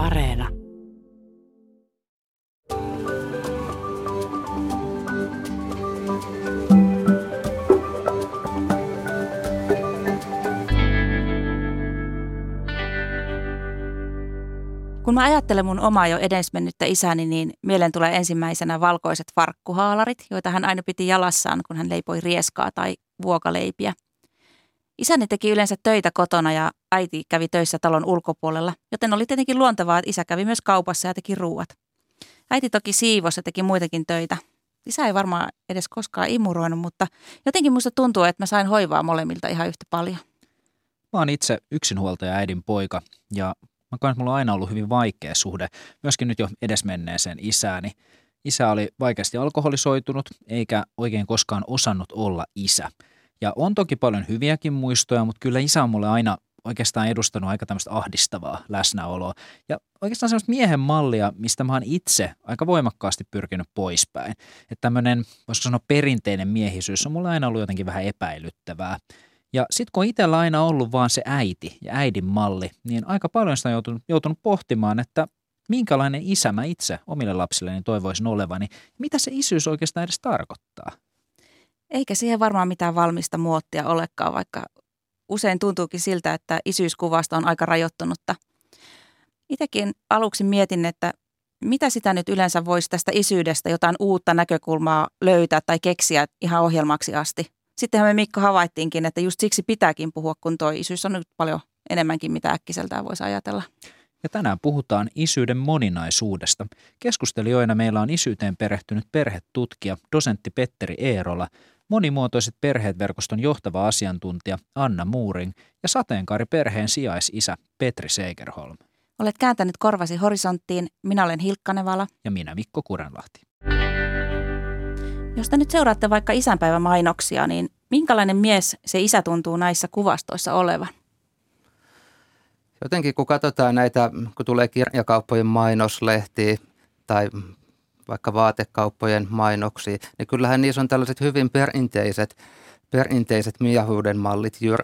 Areena. Kun mä ajattelen mun omaa jo edesmennyttä isäni, niin mieleen tulee ensimmäisenä valkoiset farkkuhaalarit, joita hän aina piti jalassaan, kun hän leipoi rieskaa tai vuokaleipiä. Isäni teki yleensä töitä kotona ja äiti kävi töissä talon ulkopuolella, joten oli tietenkin luontevaa, että isä kävi myös kaupassa ja teki ruuat. Äiti toki siivosi ja teki muitakin töitä. Isä ei varmaan edes koskaan imuroinut, mutta jotenkin musta tuntuu, että mä sain hoivaa molemmilta ihan yhtä paljon. Mä oon itse yksinhuoltaja äidin poika ja mä koen, että mulla on aina ollut hyvin vaikea suhde, myöskin nyt jo edesmenneeseen isääni. Isä oli vaikeasti alkoholisoitunut eikä oikein koskaan osannut olla isä. Ja on toki paljon hyviäkin muistoja, mutta kyllä isä on mulle aina oikeastaan edustanut aika tämmöistä ahdistavaa läsnäoloa. Ja oikeastaan semmoista miehen mallia, mistä mä oon itse aika voimakkaasti pyrkinyt poispäin. Että tämmöinen, voisiko sanoa perinteinen miehisyys on mulle aina ollut jotenkin vähän epäilyttävää. Ja sitten kun itsellä aina ollut vaan se äiti ja äidin malli, niin aika paljon sitä on joutunut, joutunut pohtimaan, että minkälainen isä mä itse omille lapsilleni toivoisin olevani. Mitä se isyys oikeastaan edes tarkoittaa? Eikä siihen varmaan mitään valmista muottia olekaan, vaikka usein tuntuukin siltä, että isyyskuvasta on aika rajoittunutta. Itsekin aluksi mietin, että mitä sitä nyt yleensä voisi tästä isyydestä jotain uutta näkökulmaa löytää tai keksiä ihan ohjelmaksi asti. Sittenhän me Mikko havaittiinkin, että just siksi pitääkin puhua, kun tuo isyys on nyt paljon enemmänkin, mitä äkkiseltään voisi ajatella. Ja tänään puhutaan isyyden moninaisuudesta. Keskustelijoina meillä on isyyteen perehtynyt perhetutkija, dosentti Petteri Eerola, monimuotoiset perheet verkoston johtava asiantuntija Anna Muuring ja sateenkaariperheen sijaisisä Petri Seikerholm. Olet kääntänyt korvasi horisonttiin. Minä olen Hilkka Nevala. Ja minä Mikko Kurenlahti. Jos te nyt seuraatte vaikka isänpäivämainoksia, niin minkälainen mies se isä tuntuu näissä kuvastoissa olevan? Jotenkin kun katsotaan näitä, kun tulee kirjakauppojen mainoslehtiä tai vaikka vaatekauppojen mainoksia, niin kyllähän niissä on tällaiset hyvin perinteiset, perinteiset miehuuden mallit jyr.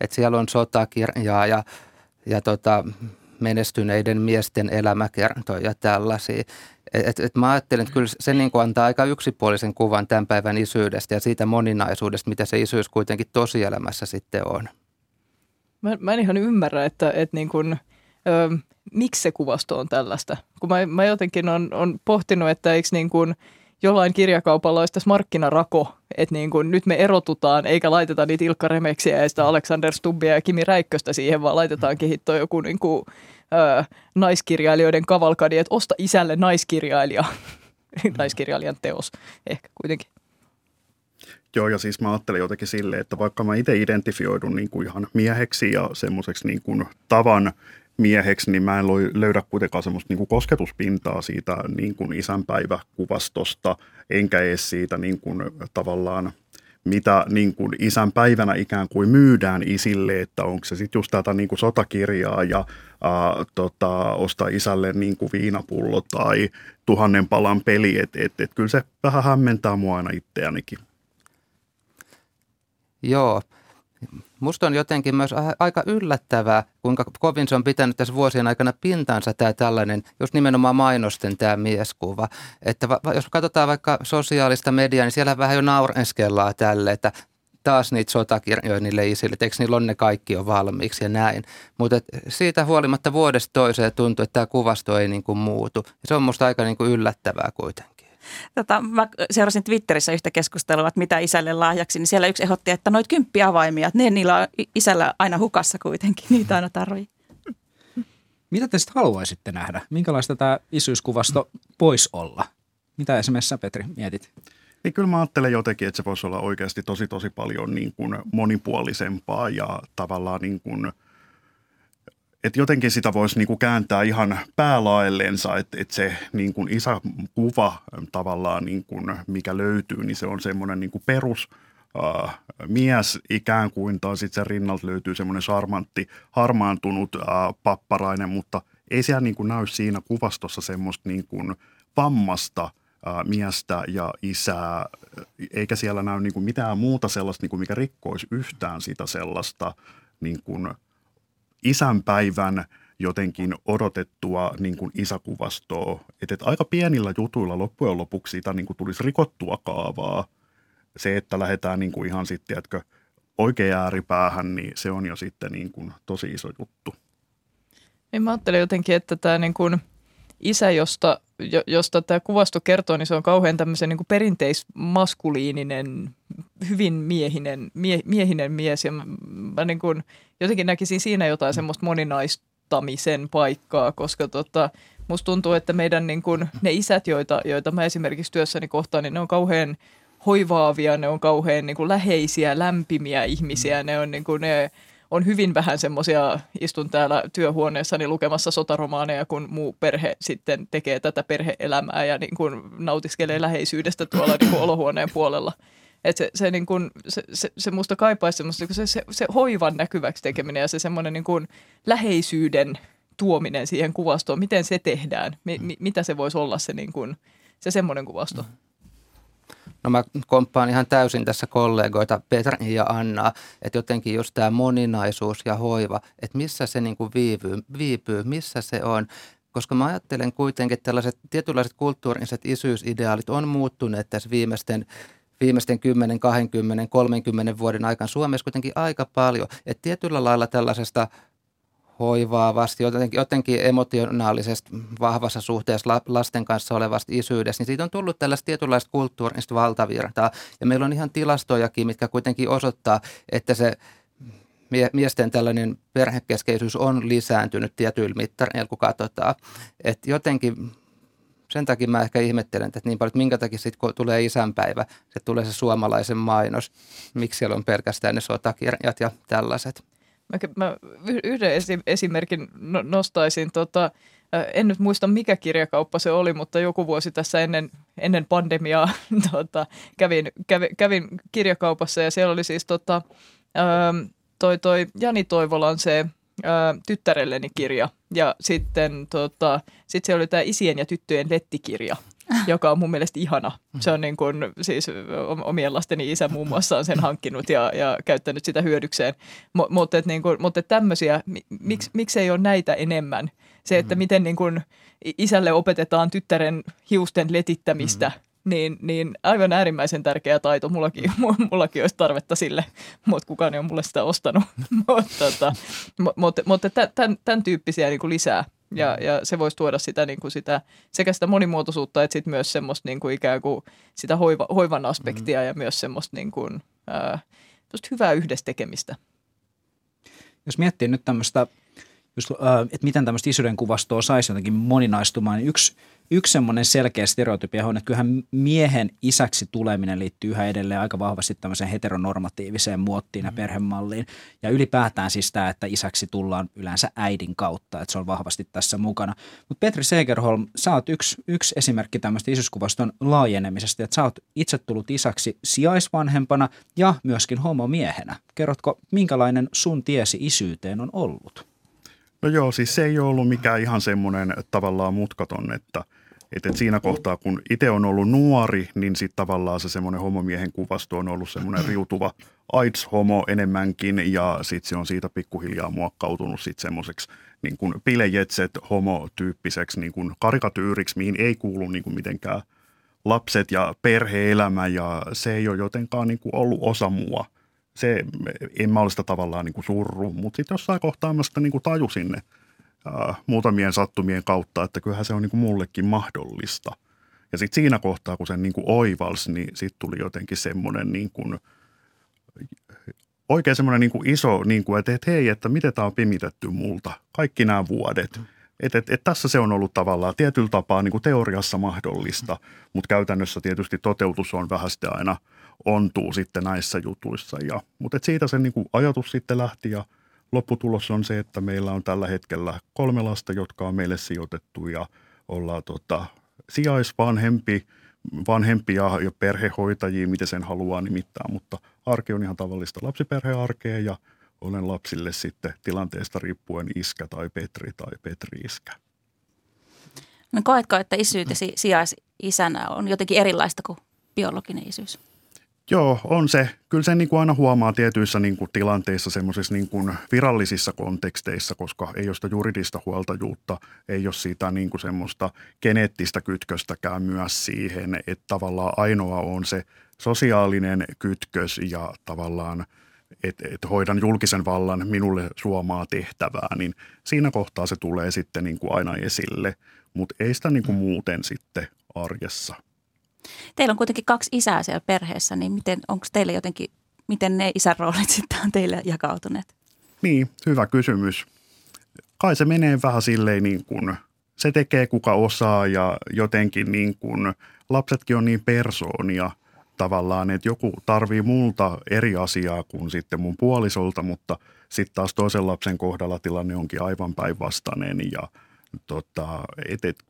Että siellä on sotakirjaa ja, ja tota, menestyneiden miesten elämäkertoja ja tällaisia. Et, et mä ajattelen, että kyllä se niin antaa aika yksipuolisen kuvan tämän päivän isyydestä ja siitä moninaisuudesta, mitä se isyys kuitenkin tosielämässä sitten on. Mä, mä en ihan ymmärrä, että, että niin kuin, ö, miksi se kuvasto on tällaista. Kun mä, mä jotenkin on, on pohtinut, että eikö niin kuin jollain kirjakaupalla olisi tässä markkinarako, että niin kuin nyt me erotutaan, eikä laiteta niitä Ilkka Remeksiä ja sitä Alexander Stubbia ja Kimi Räikköstä siihen, vaan laitetaan kehittoa joku niin kuin, ö, naiskirjailijoiden kavalkadi, että osta isälle naiskirjailija, naiskirjailijan teos ehkä kuitenkin. Joo, ja siis mä ajattelen jotenkin silleen, että vaikka mä itse identifioidun niin kuin ihan mieheksi ja semmoiseksi niin kuin tavan mieheksi, niin mä en löydä kuitenkaan semmoista niin kuin kosketuspintaa siitä niin kuin isänpäiväkuvastosta, enkä edes siitä niin kuin tavallaan mitä niin kuin isän päivänä ikään kuin myydään isille, että onko se sitten just tätä niin kuin sotakirjaa ja ää, tota, ostaa isälle niin kuin viinapullo tai tuhannen palan peli, että et, et, kyllä se vähän hämmentää mua aina itseänikin. Joo. Musta on jotenkin myös aika yllättävää, kuinka kovin se on pitänyt tässä vuosien aikana pintansa tämä tällainen, just nimenomaan mainosten tämä mieskuva. Että va, jos katsotaan vaikka sosiaalista mediaa, niin siellä vähän jo naureskellaan tälle, että taas niitä sotakirjoja niille isille, että eikö niillä on ne kaikki jo valmiiksi ja näin. Mutta siitä huolimatta vuodesta toiseen tuntuu, että tämä kuvasto ei niin kuin muutu. Ja se on musta aika niin kuin yllättävää kuitenkin. Tota, mä seurasin Twitterissä yhtä keskustelua, että mitä isälle lahjaksi, niin siellä yksi ehdotti, että noit kymppiavaimia, että ne niillä on isällä aina hukassa kuitenkin, niitä aina tarvii. Mitä te sitten haluaisitte nähdä? Minkälaista tämä isyyskuvasto pois olla? Mitä esimerkiksi sä, Petri, mietit? Niin kyllä mä ajattelen jotenkin, että se voisi olla oikeasti tosi tosi paljon niin kuin monipuolisempaa ja tavallaan niin kuin – että jotenkin sitä voisi niinku kääntää ihan päälaellensa, että, että se niin kuin isäkuva tavallaan, niin kuin, mikä löytyy, niin se on semmoinen niin perus Uh, mies ikään kuin, tai sitten sen rinnalta löytyy semmoinen charmantti, harmaantunut uh, papparainen, mutta ei siellä niin kuin näy siinä kuvastossa semmoista niin kuin vammasta uh, miestä ja isää, eikä siellä näy niin kuin mitään muuta sellaista, niin kuin mikä rikkoisi yhtään sitä sellaista niin kuin – isänpäivän jotenkin odotettua niin kuin isäkuvastoa. Että et aika pienillä jutuilla loppujen lopuksi siitä niin kuin tulisi rikottua kaavaa. Se, että lähdetään niin kuin ihan sitten, tiedätkö, oikein ääripäähän, niin se on jo sitten niin kuin tosi iso juttu. Niin mä ajattelen jotenkin, että tämä niin kuin isä, josta, josta tämä kuvasto kertoo, niin se on kauhean tämmöisen niin perinteismaskuliininen, hyvin miehinen, mie, miehinen mies. Ja mä, mä niin kuin jotenkin näkisin siinä jotain semmoista moninaistamisen paikkaa, koska tota, musta tuntuu, että meidän niin kuin, ne isät, joita, joita mä esimerkiksi työssäni kohtaan, niin ne on kauhean hoivaavia, ne on kauhean niin kuin läheisiä, lämpimiä ihmisiä, ne on niin kuin, ne on hyvin vähän semmoisia, istun täällä työhuoneessani lukemassa sotaromaaneja, kun muu perhe sitten tekee tätä perheelämää ja niin kuin nautiskelee läheisyydestä tuolla niin kuin olohuoneen puolella. Et se, se, niin kuin, se, se, se musta kaipaisi semmoista, se, se, se hoivan näkyväksi tekeminen ja se semmoinen niin kuin läheisyyden tuominen siihen kuvastoon, miten se tehdään, mi, mi, mitä se voisi olla se, niin kuin, se semmoinen kuvasto. Mm. No mä komppaan ihan täysin tässä kollegoita Petri ja Anna, että jotenkin just tämä moninaisuus ja hoiva, että missä se niin kuin viipyy, viipyy, missä se on. Koska mä ajattelen kuitenkin, että tällaiset tietynlaiset kulttuuriset isyysideaalit on muuttuneet tässä viimeisten viimeisten 10, 20, 30 vuoden aikana Suomessa kuitenkin aika paljon. Että tietyllä lailla tällaisesta – hoivaavasti, jotenkin, jotenkin emotionaalisesti vahvassa suhteessa lasten kanssa olevasta isyydestä, niin siitä on tullut tällaista tietynlaista kulttuurista valtavirtaa. Ja meillä on ihan tilastojakin, mitkä kuitenkin osoittaa, että se miesten tällainen perhekeskeisyys on lisääntynyt tietyillä mittareilla, kun katsotaan. Että jotenkin sen takia mä ehkä ihmettelen, että niin paljon, että minkä takia sitten kun tulee isänpäivä, se tulee se suomalaisen mainos, miksi siellä on pelkästään ne sotakirjat ja tällaiset. Mä, mä yhden esimerkin no, nostaisin. Tota, en nyt muista mikä kirjakauppa se oli, mutta joku vuosi tässä ennen, ennen pandemiaa tota, kävin, kävin, kävin kirjakaupassa ja siellä oli siis tota, toi, toi Jani Toivolan se tyttärelleni kirja ja sitten tota, sit se oli tämä isien ja tyttöjen lettikirja – joka on mun mielestä ihana. Se on niin kuin, siis omien lasteni isä muun muassa on sen hankkinut ja, ja käyttänyt sitä hyödykseen. M- mutta, niin kuin, mutta tämmöisiä, miksi, miksi ei ole näitä enemmän? Se, että mm-hmm. miten niin kuin isälle opetetaan tyttären hiusten letittämistä, mm-hmm. niin, niin aivan äärimmäisen tärkeä taito. Mullakin, mullakin olisi tarvetta sille, mutta kukaan ei ole mulle sitä ostanut. mutta, tota, mutta tämän, tämän tyyppisiä niin kuin lisää ja, mm. ja se voisi tuoda sitä, niin kuin sitä, sekä sitä monimuotoisuutta että sit myös semmoista niin kuin ikään kuin sitä hoiva, hoivan aspektia mm. ja myös semmoista niin kuin, ää, hyvää yhdessä tekemistä. Jos miettii nyt tämmöistä, just, ää, että miten tämmöistä isyyden kuvastoa saisi jotenkin moninaistumaan, niin yksi – yksi semmoinen selkeä stereotypia on, että kyllähän miehen isäksi tuleminen liittyy yhä edelleen aika vahvasti tämmöiseen heteronormatiiviseen muottiin ja mm. perhemalliin. Ja ylipäätään siis tämä, että isäksi tullaan yleensä äidin kautta, että se on vahvasti tässä mukana. Mutta Petri Segerholm, sä oot yksi, yksi esimerkki tämmöistä isyyskuvaston laajenemisesta, että sä oot itse tullut isäksi sijaisvanhempana ja myöskin homomiehenä. Kerrotko, minkälainen sun tiesi isyyteen on ollut? No joo, siis se ei ole ollut mikään ihan semmoinen tavallaan mutkaton, että – että et siinä kohtaa, kun itse on ollut nuori, niin sitten tavallaan se semmoinen homomiehen kuvasto on ollut semmoinen riutuva AIDS-homo enemmänkin ja sitten se on siitä pikkuhiljaa muokkautunut sitten semmoiseksi niin kuin pilejetset homotyyppiseksi niin kuin karikatyyriksi, mihin ei kuulu niin kuin mitenkään lapset ja perheelämä ja se ei ole jotenkaan niin kuin ollut osa mua. Se, en mä ole sitä tavallaan niin kuin surru, mutta sitten jossain kohtaa mä sitä niin kuin tajusin, äh, muutamien sattumien kautta, että kyllähän se on niin kuin mullekin mahdollista. Ja sitten siinä kohtaa, kun sen niin kuin oivals, niin sitten tuli jotenkin semmoinen niin kuin, oikein semmoinen niin kuin iso, niin kuin, että, että hei, että miten tämä on pimitetty multa kaikki nämä vuodet. Mm. Että et, et tässä se on ollut tavallaan tietyllä tapaa niin kuin teoriassa mahdollista, mm. mutta käytännössä tietysti toteutus on vähän sitten aina ontuu sitten näissä jutuissa. Ja, mutta et siitä se niin kuin ajatus sitten lähti ja – lopputulos on se, että meillä on tällä hetkellä kolme lasta, jotka on meille sijoitettu ja ollaan tota, sijaisvanhempi, vanhempia ja perhehoitajia, miten sen haluaa nimittää, mutta arki on ihan tavallista lapsiperhearkea ja olen lapsille sitten tilanteesta riippuen iskä tai Petri tai Petri-iskä. No koetko, että isyytesi sijaisisänä on jotenkin erilaista kuin biologinen isyys? Joo, on se. Kyllä se niin kuin aina huomaa tietyissä niin kuin tilanteissa, semmoisissa niin kuin virallisissa konteksteissa, koska ei ole sitä juridista huoltajuutta, ei ole siitä niin kuin semmoista geneettistä kytköstäkään myös siihen, että tavallaan ainoa on se sosiaalinen kytkös ja tavallaan, että et hoidan julkisen vallan minulle suomaa tehtävää, niin siinä kohtaa se tulee sitten niin kuin aina esille, mutta ei sitä niin kuin muuten sitten arjessa – Teillä on kuitenkin kaksi isää siellä perheessä, niin miten, onko teille jotenkin, miten ne isän roolit sitten on teille jakautuneet? Niin, hyvä kysymys. Kai se menee vähän silleen niin kuin se tekee kuka osaa ja jotenkin niin kuin lapsetkin on niin persoonia tavallaan, että joku tarvii multa eri asiaa kuin sitten mun puolisolta, mutta sitten taas toisen lapsen kohdalla tilanne onkin aivan päinvastainen ja tota, et, et,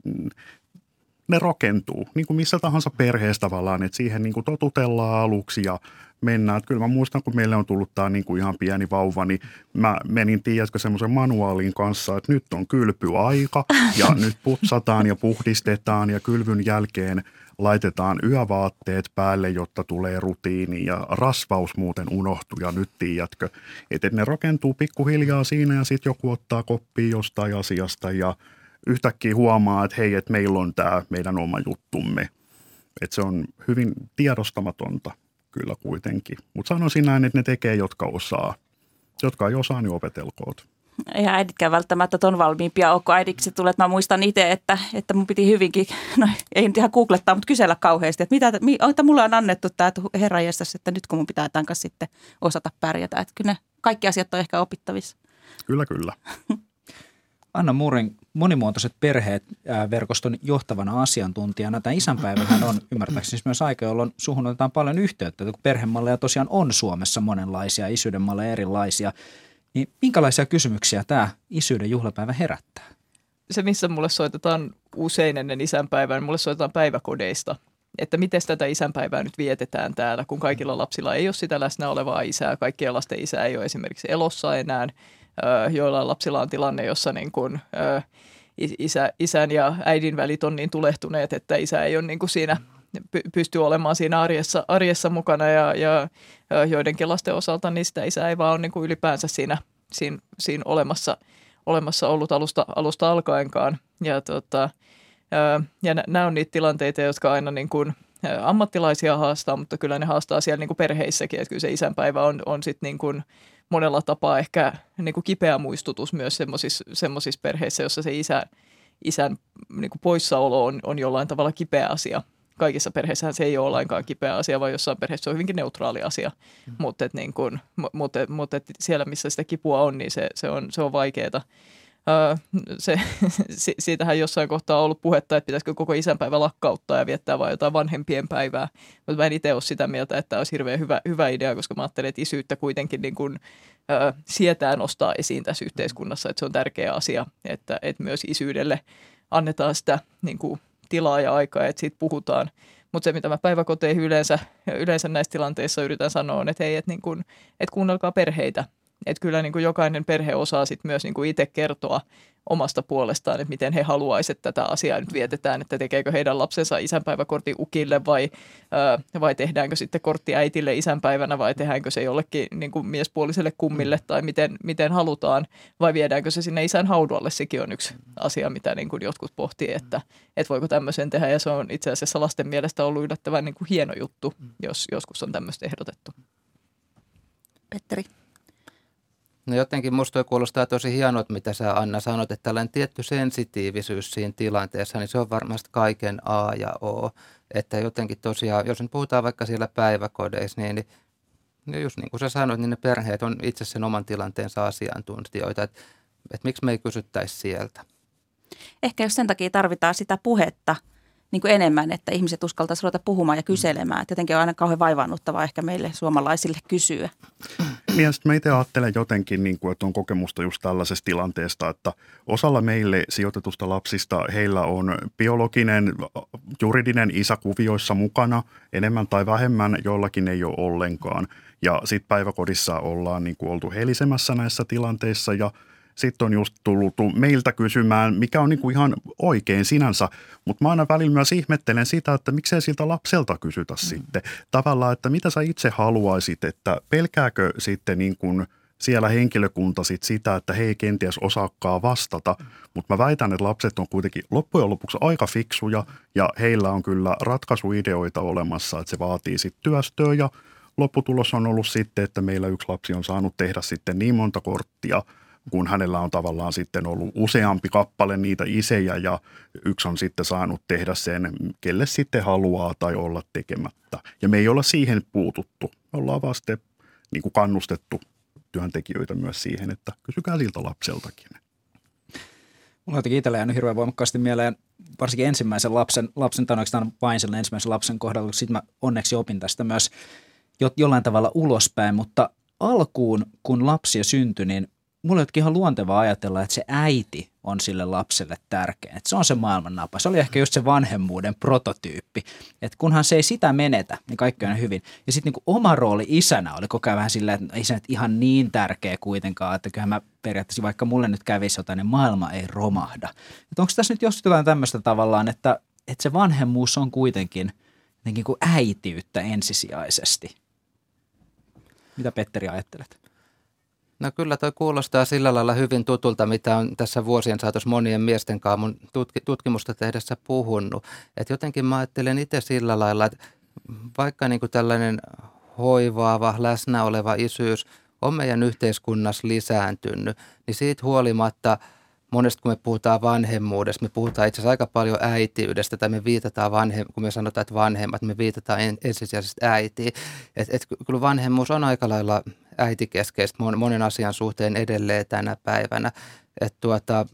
ne rakentuu, niin kuin missä tahansa perheessä tavallaan, että siihen niin kuin totutellaan aluksi ja mennään. Että kyllä mä muistan, kun meille on tullut tämä niin kuin ihan pieni vauva, niin mä menin, tiedätkö, semmoisen manuaalin kanssa, että nyt on kylpyaika ja nyt putsataan ja puhdistetaan ja kylvyn jälkeen laitetaan yövaatteet päälle, jotta tulee rutiini ja rasvaus muuten unohtuu ja nyt tiedätkö, että ne rakentuu pikkuhiljaa siinä ja sitten joku ottaa koppia jostain asiasta ja – yhtäkkiä huomaa, että hei, että meillä on tämä meidän oma juttumme. Että se on hyvin tiedostamatonta kyllä kuitenkin. Mutta sanoisin näin, että ne tekee, jotka osaa. Jotka ei osaa, niin opetelkoot. Eihän äiditkään välttämättä ton valmiimpia ole, kun äidiksi tulee. Että mä muistan itse, että, että mun piti hyvinkin, no ei nyt ihan googlettaa, mutta kysellä kauheasti, että mitä, että mulle on annettu tämä herra että nyt kun mun pitää tämän kanssa sitten osata pärjätä. Että kyllä ne kaikki asiat on ehkä opittavissa. Kyllä, kyllä. Anna Muurin monimuotoiset perheet verkoston johtavana asiantuntijana. Tämä isänpäivähän on ymmärtääkseni myös aika, jolloin suhun otetaan paljon yhteyttä, kun perhemalleja tosiaan on Suomessa monenlaisia, isyyden malleja erilaisia. Niin minkälaisia kysymyksiä tämä isyyden juhlapäivä herättää? Se, missä mulle soitetaan usein ennen isänpäivää, niin mulle soitetaan päiväkodeista että miten tätä isänpäivää nyt vietetään täällä, kun kaikilla lapsilla ei ole sitä läsnä olevaa isää, kaikkien lasten isä ei ole esimerkiksi elossa enää, joilla lapsilla on tilanne, jossa niin kuin, isä, isän ja äidin välit on niin tulehtuneet, että isä ei ole niin kuin siinä pysty olemaan siinä arjessa, arjessa mukana ja, ja joidenkin lasten osalta niin sitä isä ei vaan ole niin kuin ylipäänsä siinä, siinä, siinä olemassa, olemassa ollut alusta, alusta alkaenkaan. Ja, tota, ja nämä on niitä tilanteita, jotka aina niin kuin ammattilaisia haastaa, mutta kyllä ne haastaa siellä niin kuin perheissäkin, että kyllä se isänpäivä on, on sitten niin kuin – monella tapaa ehkä niin kuin kipeä muistutus myös semmoisissa perheissä, jossa se isä, isän niin kuin poissaolo on, on jollain tavalla kipeä asia. Kaikissa perheissä se ei ole ollenkaan kipeä asia, vaan jossain perheessä se on hyvinkin neutraali asia. Mm. Mutta niin mut, mut et siellä, missä sitä kipua on, niin se, se on, se on vaikeaa se, siitähän jossain kohtaa on ollut puhetta, että pitäisikö koko isänpäivä lakkauttaa ja viettää vain jotain vanhempien päivää. Mutta mä en itse ole sitä mieltä, että tämä olisi hirveän hyvä, hyvä idea, koska mä ajattelen, että isyyttä kuitenkin niin kuin, ä, sietää nostaa esiin tässä yhteiskunnassa, että se on tärkeä asia, että, että myös isyydelle annetaan sitä niin kuin, tilaa ja aikaa, että siitä puhutaan. Mutta se, mitä mä päiväkoteihin yleensä, yleensä näissä tilanteissa yritän sanoa, on, että hei, että, niin kun, että kuunnelkaa perheitä, että kyllä niin kuin jokainen perhe osaa sit myös niin kuin itse kertoa omasta puolestaan, että miten he haluaisivat, että tätä asiaa nyt vietetään, että tekeekö heidän lapsensa isänpäiväkortti ukille vai, ää, vai tehdäänkö sitten kortti äitille isänpäivänä vai tehdäänkö se jollekin niin kuin miespuoliselle kummille mm. tai miten, miten halutaan vai viedäänkö se sinne isän haudualle, sekin on yksi asia, mitä niin kuin jotkut pohtii, että, että voiko tämmöisen tehdä ja se on itse asiassa lasten mielestä ollut yllättävän niin kuin hieno juttu, mm. jos joskus on tämmöistä ehdotettu. Petteri. No jotenkin musta kuulostaa tosi hienot, mitä sä Anna sanot, että tällainen tietty sensitiivisyys siinä tilanteessa, niin se on varmasti kaiken A ja O. Että jotenkin tosiaan, jos nyt puhutaan vaikka siellä päiväkodeissa, niin, niin just niin kuin sä sanoit, niin ne perheet on itse sen oman tilanteensa asiantuntijoita, että, että miksi me ei kysyttäisi sieltä. Ehkä jos sen takia tarvitaan sitä puhetta – niin kuin enemmän, että ihmiset uskaltaisivat ruveta puhumaan ja kyselemään. Et jotenkin on aina kauhean vaivaannuttavaa ehkä meille suomalaisille kysyä. Niin mä itse ajattelen jotenkin, niin kuin, että on kokemusta just tällaisesta tilanteesta, että osalla meille sijoitetusta lapsista heillä on biologinen, juridinen isä kuvioissa mukana enemmän tai vähemmän, jollakin ei ole ollenkaan. Ja sitten päiväkodissa ollaan niin kuin oltu helisemässä näissä tilanteissa ja sitten on just tullut meiltä kysymään, mikä on niin kuin ihan oikein sinänsä, mutta mä aina välillä myös ihmettelen sitä, että miksei siltä lapselta kysytä mm. sitten. Tavallaan, että mitä sä itse haluaisit, että pelkääkö sitten niin kuin – siellä henkilökunta sit sitä, että he ei kenties osaakaan vastata, mutta mä väitän, että lapset on kuitenkin loppujen lopuksi aika fiksuja ja heillä on kyllä ratkaisuideoita olemassa, että se vaatii sitten työstöä ja lopputulos on ollut sitten, että meillä yksi lapsi on saanut tehdä sitten niin monta korttia, kun hänellä on tavallaan sitten ollut useampi kappale niitä isejä ja yksi on sitten saanut tehdä sen, kelle sitten haluaa tai olla tekemättä. Ja me ei olla siihen puututtu. Me ollaan vasta niin kuin kannustettu työntekijöitä myös siihen, että kysykää siltä lapseltakin. Mulla on itsellä jäänyt hirveän voimakkaasti mieleen varsinkin ensimmäisen lapsen, lapsen tai oikeastaan vain sen ensimmäisen lapsen kohdalla, sitten mä onneksi opin tästä myös jo, jollain tavalla ulospäin, mutta alkuun, kun lapsia syntyi, niin mulla oli ihan luontevaa ajatella, että se äiti on sille lapselle tärkeä. Että se on se maailman napa. Se oli ehkä just se vanhemmuuden prototyyppi. Että kunhan se ei sitä menetä, niin kaikki on hyvin. Ja sitten niinku oma rooli isänä oli koko ajan vähän sillä, että ei se nyt ihan niin tärkeä kuitenkaan, että kyllähän mä periaatteessa vaikka mulle nyt kävisi jotain, niin maailma ei romahda. Että onko tässä nyt jostain tämmöistä tavallaan, että, että se vanhemmuus on kuitenkin jotenkin kuin äitiyttä ensisijaisesti? Mitä Petteri ajattelet? No kyllä toi kuulostaa sillä lailla hyvin tutulta, mitä on tässä vuosien saatossa monien miesten kanssa mun tutki, tutkimusta tehdessä puhunut. Et jotenkin mä ajattelen itse sillä lailla, että vaikka niin kuin tällainen hoivaava, läsnä oleva isyys on meidän yhteiskunnassa lisääntynyt, niin siitä huolimatta monesti kun me puhutaan vanhemmuudesta, me puhutaan itse asiassa aika paljon äitiydestä tai me viitataan vanhem, kun me sanotaan, että vanhemmat, me viitataan ensisijaisesti äitiin. Et, et kyllä vanhemmuus on aika lailla äitikeskeistä monen asian suhteen edelleen tänä päivänä. Et tuota,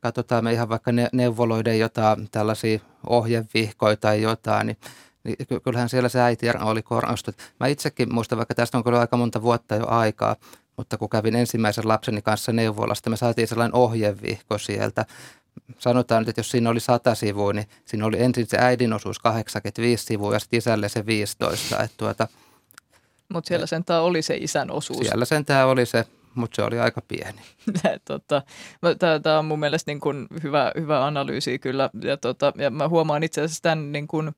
katsotaan me ihan vaikka neuvoloiden jotain tällaisia ohjevihkoja tai jotain, niin niin kyllähän siellä se äiti oli korostunut. Mä itsekin muistan, vaikka tästä on kyllä aika monta vuotta jo aikaa, mutta kun kävin ensimmäisen lapseni kanssa neuvolasta, me saatiin sellainen ohjevihko sieltä. Sanotaan nyt, että jos siinä oli 100 sivua, niin siinä oli ensin se äidin osuus 85 sivua ja sitten isälle se 15. Että tuota, mutta siellä sentään oli se isän osuus. Siellä sentään oli se, mutta se oli aika pieni. tota, Tämä on mun mielestä niin kun hyvä, hyvä analyysi kyllä. Ja, tota, ja mä huomaan itse asiassa tämän, niin kun,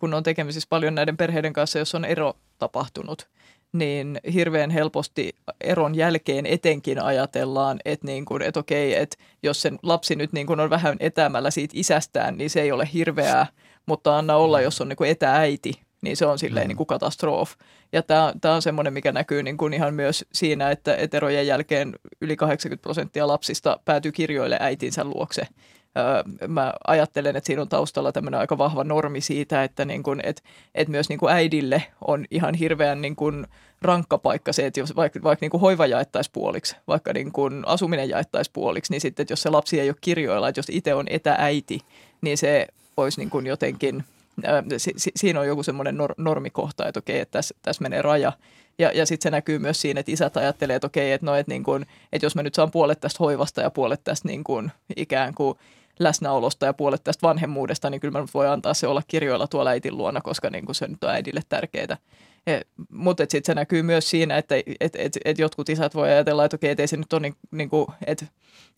kun on tekemisissä paljon näiden perheiden kanssa, jos on ero tapahtunut, niin hirveän helposti eron jälkeen etenkin ajatellaan, että, niin kuin, että okei, että jos sen lapsi nyt niin kuin on vähän etäämällä siitä isästään, niin se ei ole hirveää, mutta anna olla, jos on niin kuin etääiti, niin se on silleen niin kuin katastrof. Ja tämä, tämä on semmoinen, mikä näkyy niin kuin ihan myös siinä, että eterojen jälkeen yli 80 prosenttia lapsista päätyy kirjoille äitinsä luokse. Mä ajattelen, että siinä on taustalla tämmöinen aika vahva normi siitä, että, niin kuin, että, että myös niin kuin äidille on ihan hirveän niin kuin rankka paikka se, että jos vaikka, vaikka niin hoiva jaettaisiin puoliksi, vaikka niin kuin asuminen jaettaisiin puoliksi, niin sitten että jos se lapsi ei ole kirjoilla, että jos itse on etääiti, niin se olisi niin kuin jotenkin – si, si, siinä on joku semmoinen nor, normikohta, että okei, että tässä, tässä menee raja. Ja, ja sitten se näkyy myös siinä, että isät ajattelee, että okei, että, no, että, niin kuin, että jos mä nyt saan puolet tästä hoivasta ja puolet tästä niin kuin, ikään kuin läsnäolosta ja puolet tästä vanhemmuudesta, niin kyllä mä voi antaa se olla kirjoilla tuolla äitin luona, koska niin kuin se nyt on äidille tärkeää. E, mutta sitten se näkyy myös siinä, että et, et, et jotkut isät voi ajatella, että okei, et ei se nyt ole niin, niin kuin, että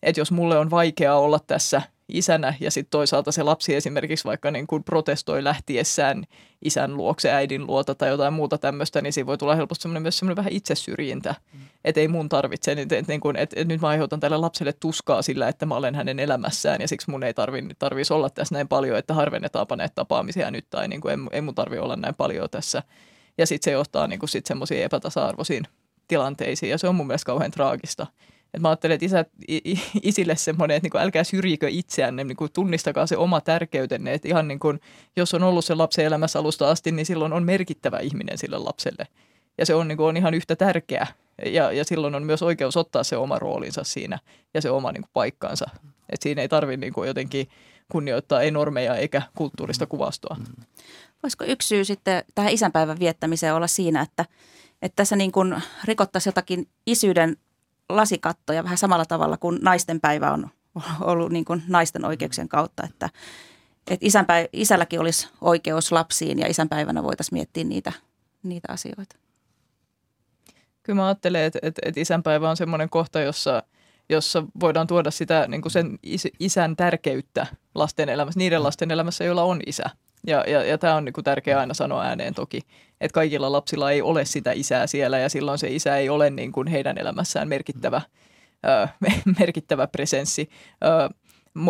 et jos mulle on vaikeaa olla tässä isänä ja sitten toisaalta se lapsi esimerkiksi vaikka niin kuin protestoi lähtiessään isän luokse, äidin luota tai jotain muuta tämmöistä, niin siinä voi tulla helposti semmoinen myös semmoinen vähän itsesyrjintä, mm. että ei mun tarvitse, että, että, niin että, että nyt mä aiheutan tälle lapselle tuskaa sillä, että mä olen hänen elämässään ja siksi mun ei tarvi, tarvitsisi olla tässä näin paljon, että harvennetaanpa näitä tapaamisia nyt tai niin kuin, ei, ei mun tarvi olla näin paljon tässä. Ja sitten se johtaa niin kuin sit semmoisiin epätasa-arvoisiin tilanteisiin ja se on mun mielestä kauhean traagista. Et mä ajattelen, että isät, isille semmoinen, että niin älkää syrjikö itseänne, niin kuin tunnistakaa se oma tärkeytenne. Että ihan niin kuin, jos on ollut se lapsen elämässä alusta asti, niin silloin on merkittävä ihminen sille lapselle. Ja se on, niin kuin, on ihan yhtä tärkeä. Ja, ja silloin on myös oikeus ottaa se oma roolinsa siinä ja se oma niin kuin, paikkansa. Et siinä ei tarvitse niin jotenkin kunnioittaa ei normeja eikä kulttuurista kuvastoa. Voisiko yksi syy sitten tähän isänpäivän viettämiseen olla siinä, että, että tässä niin kuin rikottaisiin jotakin isyyden lasikattoja vähän samalla tavalla kuin naisten päivä on ollut niin kuin naisten oikeuksien kautta, että, että isänpä, isälläkin olisi oikeus lapsiin ja isänpäivänä voitaisiin miettiä niitä, niitä asioita. Kyllä mä ajattelen, että, että, että isänpäivä on semmoinen kohta, jossa jossa voidaan tuoda sitä niin kuin sen isän tärkeyttä lasten elämässä, niiden lasten elämässä, joilla on isä. Ja, ja, ja tämä on niin kuin tärkeää aina sanoa ääneen toki, että kaikilla lapsilla ei ole sitä isää siellä ja silloin se isä ei ole niin kuin heidän elämässään merkittävä, ö, merkittävä presenssi. Ö,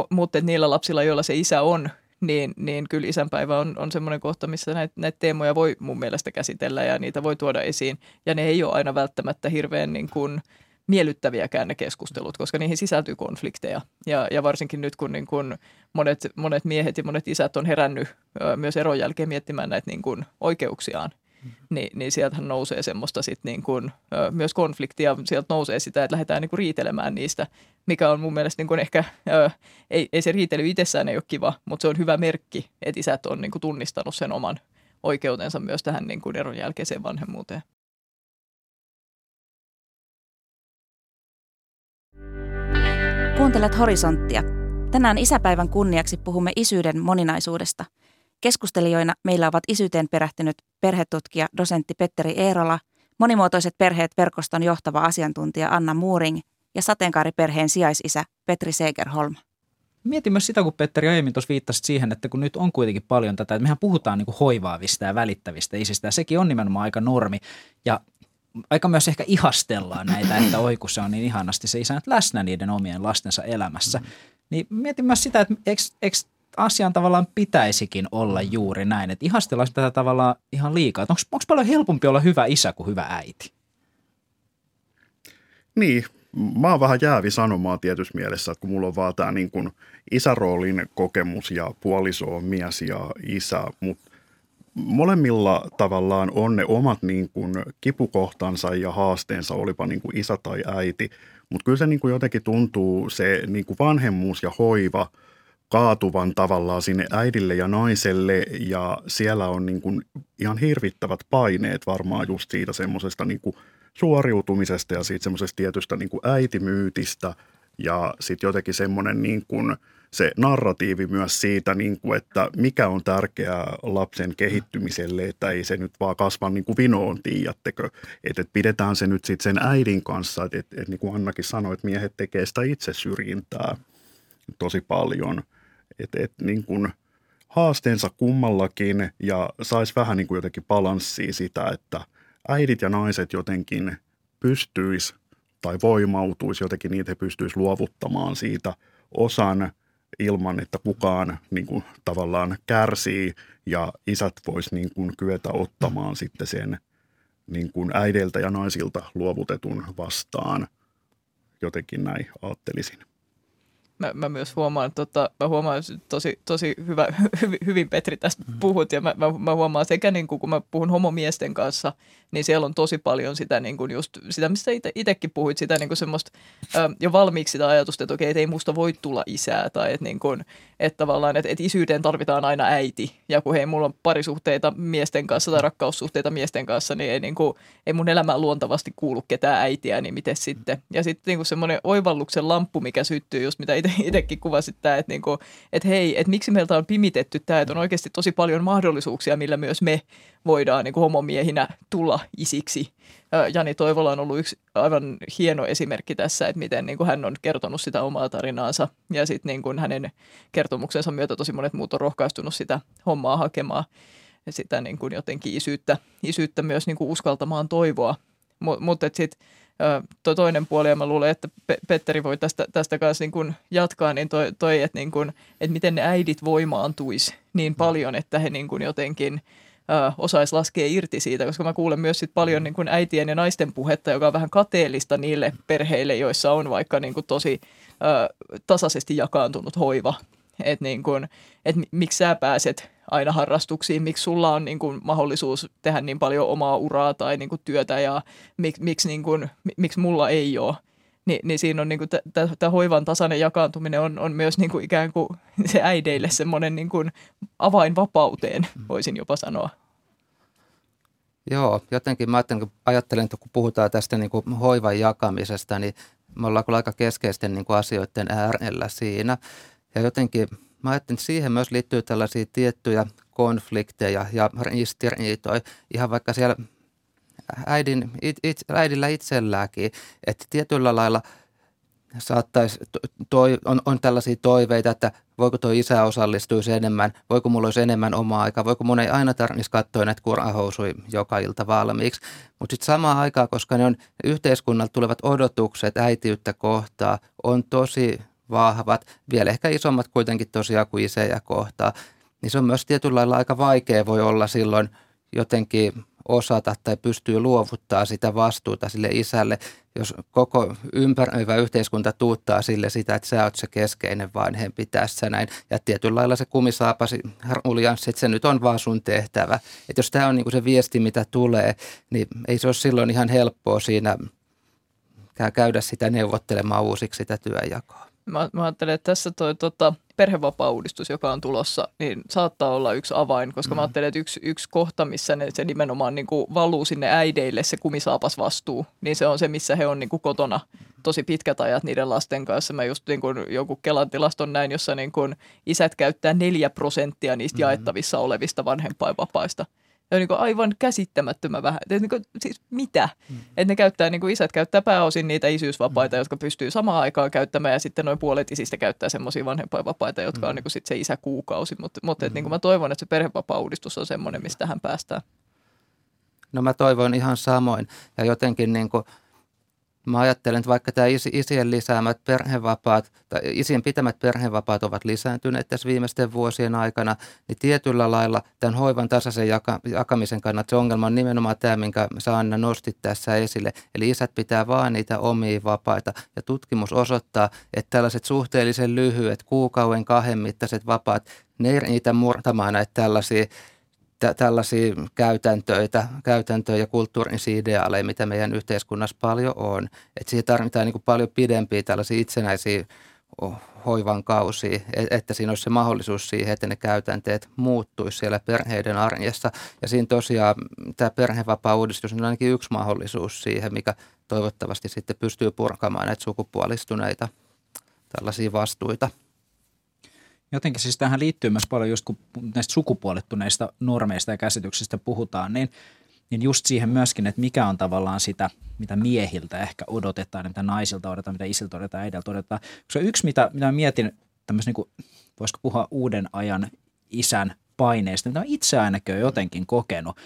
mutta niillä lapsilla, joilla se isä on, niin, niin kyllä isänpäivä on, on semmoinen kohta, missä näitä, näitä teemoja voi mun mielestä käsitellä ja niitä voi tuoda esiin. Ja ne ei ole aina välttämättä hirveän niin kuin, miellyttäviäkään ne keskustelut, koska niihin sisältyy konflikteja. Ja, ja varsinkin nyt, kun niin kun monet, monet miehet ja monet isät on herännyt ö, myös eron jälkeen miettimään näitä niin kun oikeuksiaan, mm-hmm. niin, niin sieltähän nousee semmoista sit niin kun, ö, myös konfliktia. Sieltä nousee sitä, että lähdetään niin kun riitelemään niistä, mikä on mun mielestä niin kun ehkä, ö, ei, ei se riitely itsessään ei ole kiva, mutta se on hyvä merkki, että isät on niin tunnistanut sen oman oikeutensa myös tähän niin kuin eron jälkeiseen vanhemmuuteen. Kuuntelet Horisonttia. Tänään isäpäivän kunniaksi puhumme isyyden moninaisuudesta. Keskustelijoina meillä ovat isyyteen perehtynyt perhetutkija dosentti Petteri Eerola, monimuotoiset perheet verkoston johtava asiantuntija Anna Muuring ja sateenkaariperheen sijaisisä Petri Segerholm. Mietin myös sitä, kun Petteri aiemmin tuossa viittasit siihen, että kun nyt on kuitenkin paljon tätä, että mehän puhutaan niin hoivaavista ja välittävistä isistä, ja sekin on nimenomaan aika normi. Ja aika myös ehkä ihastellaan näitä, että oi kun se on niin ihanasti se isä läsnä niiden omien lastensa elämässä. Niin mietin myös sitä, että eikö, eikö asian tavallaan pitäisikin olla juuri näin, että ihastellaan tätä tavallaan ihan liikaa. Onko paljon helpompi olla hyvä isä kuin hyvä äiti? Niin, mä oon vähän jäävi sanomaan tietyssä mielessä, että kun mulla on vaan tämä niin kuin isäroolin kokemus ja puoliso on mies ja isä, mutta molemmilla tavallaan on ne omat niin kuin kipukohtansa ja haasteensa, olipa niin kuin isä tai äiti. Mutta kyllä se niin kuin jotenkin tuntuu se niin kuin vanhemmuus ja hoiva kaatuvan tavallaan sinne äidille ja naiselle ja siellä on niin kuin ihan hirvittävät paineet varmaan just siitä semmoisesta niin suoriutumisesta ja siitä semmoisesta tietystä niin kuin äitimyytistä ja sitten jotenkin semmoinen niin kuin – se narratiivi myös siitä, niin kuin, että mikä on tärkeää lapsen kehittymiselle, että ei se nyt vaan kasva niin kuin vinoon, tiedättekö. Että et pidetään se nyt sitten sen äidin kanssa, että et, niin kuin Annakin sanoi, että miehet tekee sitä itse syrjintää tosi paljon. Että et, niin kuin haasteensa kummallakin ja saisi vähän niin kuin jotenkin balanssia sitä, että äidit ja naiset jotenkin pystyisi tai voimautuisi jotenkin, niitä he pystyisi luovuttamaan siitä osan ilman, että kukaan niin kuin, tavallaan kärsii ja isät vois niin kuin, kyetä ottamaan sitten sen niin kuin äideiltä ja naisilta luovutetun vastaan. Jotenkin näin ajattelisin mä, mä myös huomaan, tota, mä huomaan tosi, tosi hyvä, hyvin, hyvin Petri tästä mm-hmm. puhut ja mä, mä, mä huomaan sekä niin kuin, kun mä puhun homomiesten kanssa, niin siellä on tosi paljon sitä niin kuin just, sitä mistä itsekin puhuit, sitä niin kuin semmoista ä, jo valmiiksi sitä ajatusta, että okei, että ei musta voi tulla isää tai että, niin kuin, että tavallaan, että, että isyyteen tarvitaan aina äiti. Ja kun hei, mulla on parisuhteita miesten kanssa tai rakkaussuhteita miesten kanssa, niin ei, niin kuin, ei mun elämään luontavasti kuulu ketään äitiä, niin miten sitten. Ja sitten niin kuin semmoinen oivalluksen lamppu, mikä syttyy just mitä itse itsekin kuvasit tämä, että, niinku, että hei, että miksi meiltä on pimitetty tämä, että on oikeasti tosi paljon mahdollisuuksia, millä myös me voidaan niin kuin homomiehinä tulla isiksi. Jani Toivola on ollut yksi aivan hieno esimerkki tässä, että miten niin kuin hän on kertonut sitä omaa tarinaansa ja sitten niin kuin hänen kertomuksensa myötä tosi monet muut on rohkaistunut sitä hommaa hakemaan ja sitä niin kuin jotenkin isyyttä, isyyttä myös niin kuin uskaltamaan toivoa. Mutta sitten Tuo toinen puoli, ja mä luulen, että Petteri voi tästä, tästä kanssa niin kuin jatkaa, niin toi, toi että, niin että miten ne äidit voimaantuisi niin paljon, että he niin kuin jotenkin osaisi laskea irti siitä, koska mä kuulen myös sit paljon niin kuin äitien ja naisten puhetta, joka on vähän kateellista niille perheille, joissa on vaikka niin kuin tosi ö, tasaisesti jakaantunut hoiva. Että niin kuin, et miksi sä pääset aina harrastuksiin, miksi sulla on niin kuin, mahdollisuus tehdä niin paljon omaa uraa tai niin kuin, työtä ja mik, miksi, niin kuin, miksi mulla ei ole. Ni, niin siinä on niin kuin, tämä hoivan tasainen jakaantuminen on, on myös niin kuin, ikään kuin se äideille semmoinen niin kuin, avain vapauteen, voisin jopa sanoa. Joo, jotenkin mä ajattelen, ajattelen että kun puhutaan tästä niin kuin hoivan jakamisesta, niin me ollaan kyllä aika keskeisten niin kuin asioiden äärellä siinä. Ja jotenkin Mä ajattelin, että siihen myös liittyy tällaisia tiettyjä konflikteja ja ristiriitoja, ihan vaikka siellä äidin, it, it, äidillä itselläänkin, että tietyllä lailla saattaisi, toi, on, on tällaisia toiveita, että voiko tuo isä osallistuisi enemmän, voiko mulla olisi enemmän omaa aikaa, voiko mun ei aina tarvitsisi katsoa näitä kurahousui joka ilta valmiiksi. Mutta sitten samaan aikaan, koska ne on yhteiskunnalta tulevat odotukset äitiyttä kohtaa, on tosi vahvat, vielä ehkä isommat kuitenkin tosiaan kuin isejä kohtaa, niin se on myös tietyllä lailla aika vaikea voi olla silloin jotenkin osata tai pystyy luovuttaa sitä vastuuta sille isälle, jos koko ympäröivä yhteiskunta tuuttaa sille sitä, että sä oot se keskeinen vanhempi tässä näin. Ja tietyllä lailla se kumisaapasi uljanssi, että se nyt on vaan sun tehtävä. Että jos tämä on niinku se viesti, mitä tulee, niin ei se ole silloin ihan helppoa siinä käydä sitä neuvottelemaan uusiksi sitä työjakoa. Mä, mä ajattelen, että tässä toi tota, perhevapaa-uudistus, joka on tulossa, niin saattaa olla yksi avain, koska mm. mä ajattelen, että yksi, yksi kohta, missä ne, se nimenomaan niin kuin valuu sinne äideille se kumisaapas vastuu, niin se on se, missä he on niin kuin kotona tosi pitkät ajat niiden lasten kanssa. Mä just niin kuin joku Kelan tilaston näin, jossa niin kuin isät käyttää neljä prosenttia niistä mm. jaettavissa olevista vanhempainvapaista on niin aivan käsittämättömän vähän. Et niin kuin, siis mitä? Mm. Että ne käyttää, niin kuin isät käyttää pääosin niitä isyysvapaita, mm. jotka pystyy samaan aikaan käyttämään ja sitten noin puolet isistä käyttää semmoisia vanhempainvapaita, jotka mm. on niin kuin sit se isäkuukausi. Mutta, mutta mm. niin kuin mä toivon, että se perhevapaa-uudistus on semmoinen, mistä tähän päästään. No mä toivon ihan samoin ja jotenkin niin kuin – Mä ajattelen, että vaikka tämä isien lisäämät perhevapaat tai isien pitämät perhevapaat ovat lisääntyneet tässä viimeisten vuosien aikana, niin tietyllä lailla tämän hoivan tasaisen jaka- jakamisen kannalta se ongelma on nimenomaan tämä, minkä sä Anna nostit tässä esille. Eli isät pitää vaan niitä omia vapaita ja tutkimus osoittaa, että tällaiset suhteellisen lyhyet kuukauden kahden mittaiset vapaat, ne ei niitä murtamaan näitä tällaisia tä- tällaisia käytäntöitä, käytäntöjä ja kulttuurisia ideaaleja, mitä meidän yhteiskunnassa paljon on. Että siihen tarvitaan niin kuin paljon pidempiä tällaisia itsenäisiä hoivan kausia, e-, että siinä olisi se mahdollisuus siihen, että ne käytänteet muuttuisi siellä perheiden arjessa. Ja siinä tosiaan tämä perhevapaa-uudistus on ainakin yksi mahdollisuus siihen, mikä toivottavasti sitten pystyy purkamaan näitä sukupuolistuneita tällaisia vastuita. Jotenkin siis tähän liittyy myös paljon, just kun näistä sukupuolittuneista normeista ja käsityksistä puhutaan, niin, niin just siihen myöskin, että mikä on tavallaan sitä, mitä miehiltä ehkä odotetaan, mitä naisilta odotetaan, mitä isiltä odotetaan, äidiltä odotetaan. Se yksi, mitä, mitä mietin, tämmöisen niin voisiko puhua uuden ajan isän paineista, mitä itse ainakin jotenkin kokenut,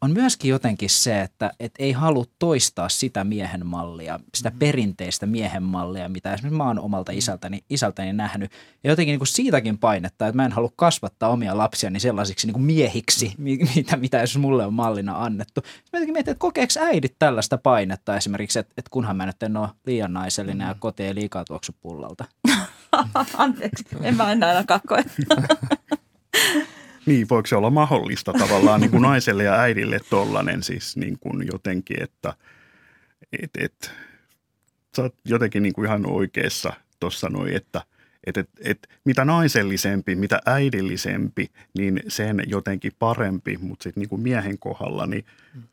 on myöskin jotenkin se, että et ei halua toistaa sitä miehen mallia, sitä mm. perinteistä miehen mallia, mitä esimerkiksi mä oon omalta mm. isältäni, isältäni nähnyt. Ja jotenkin niin kuin siitäkin painetta, että mä en halua kasvattaa omia lapsiani sellaisiksi niin kuin miehiksi, mm. mitä, mitä jos mulle on mallina annettu. Mä jotenkin mietin, että kokeeko äidit tällaista painetta esimerkiksi, että, että kunhan mä nyt en ole liian naisellinen ja kotiin ei liikaa tuoksu pullalta. Anteeksi, en mä enää ainakaan koe. Niin, voiko se olla mahdollista tavallaan niin kuin naiselle ja äidille tollainen siis niin kuin jotenkin, että et, et, sä oot jotenkin niin kuin ihan oikeassa tuossa noin, että et, et, et, mitä naisellisempi, mitä äidillisempi, niin sen jotenkin parempi, mutta sitten niin kuin miehen kohdalla, niin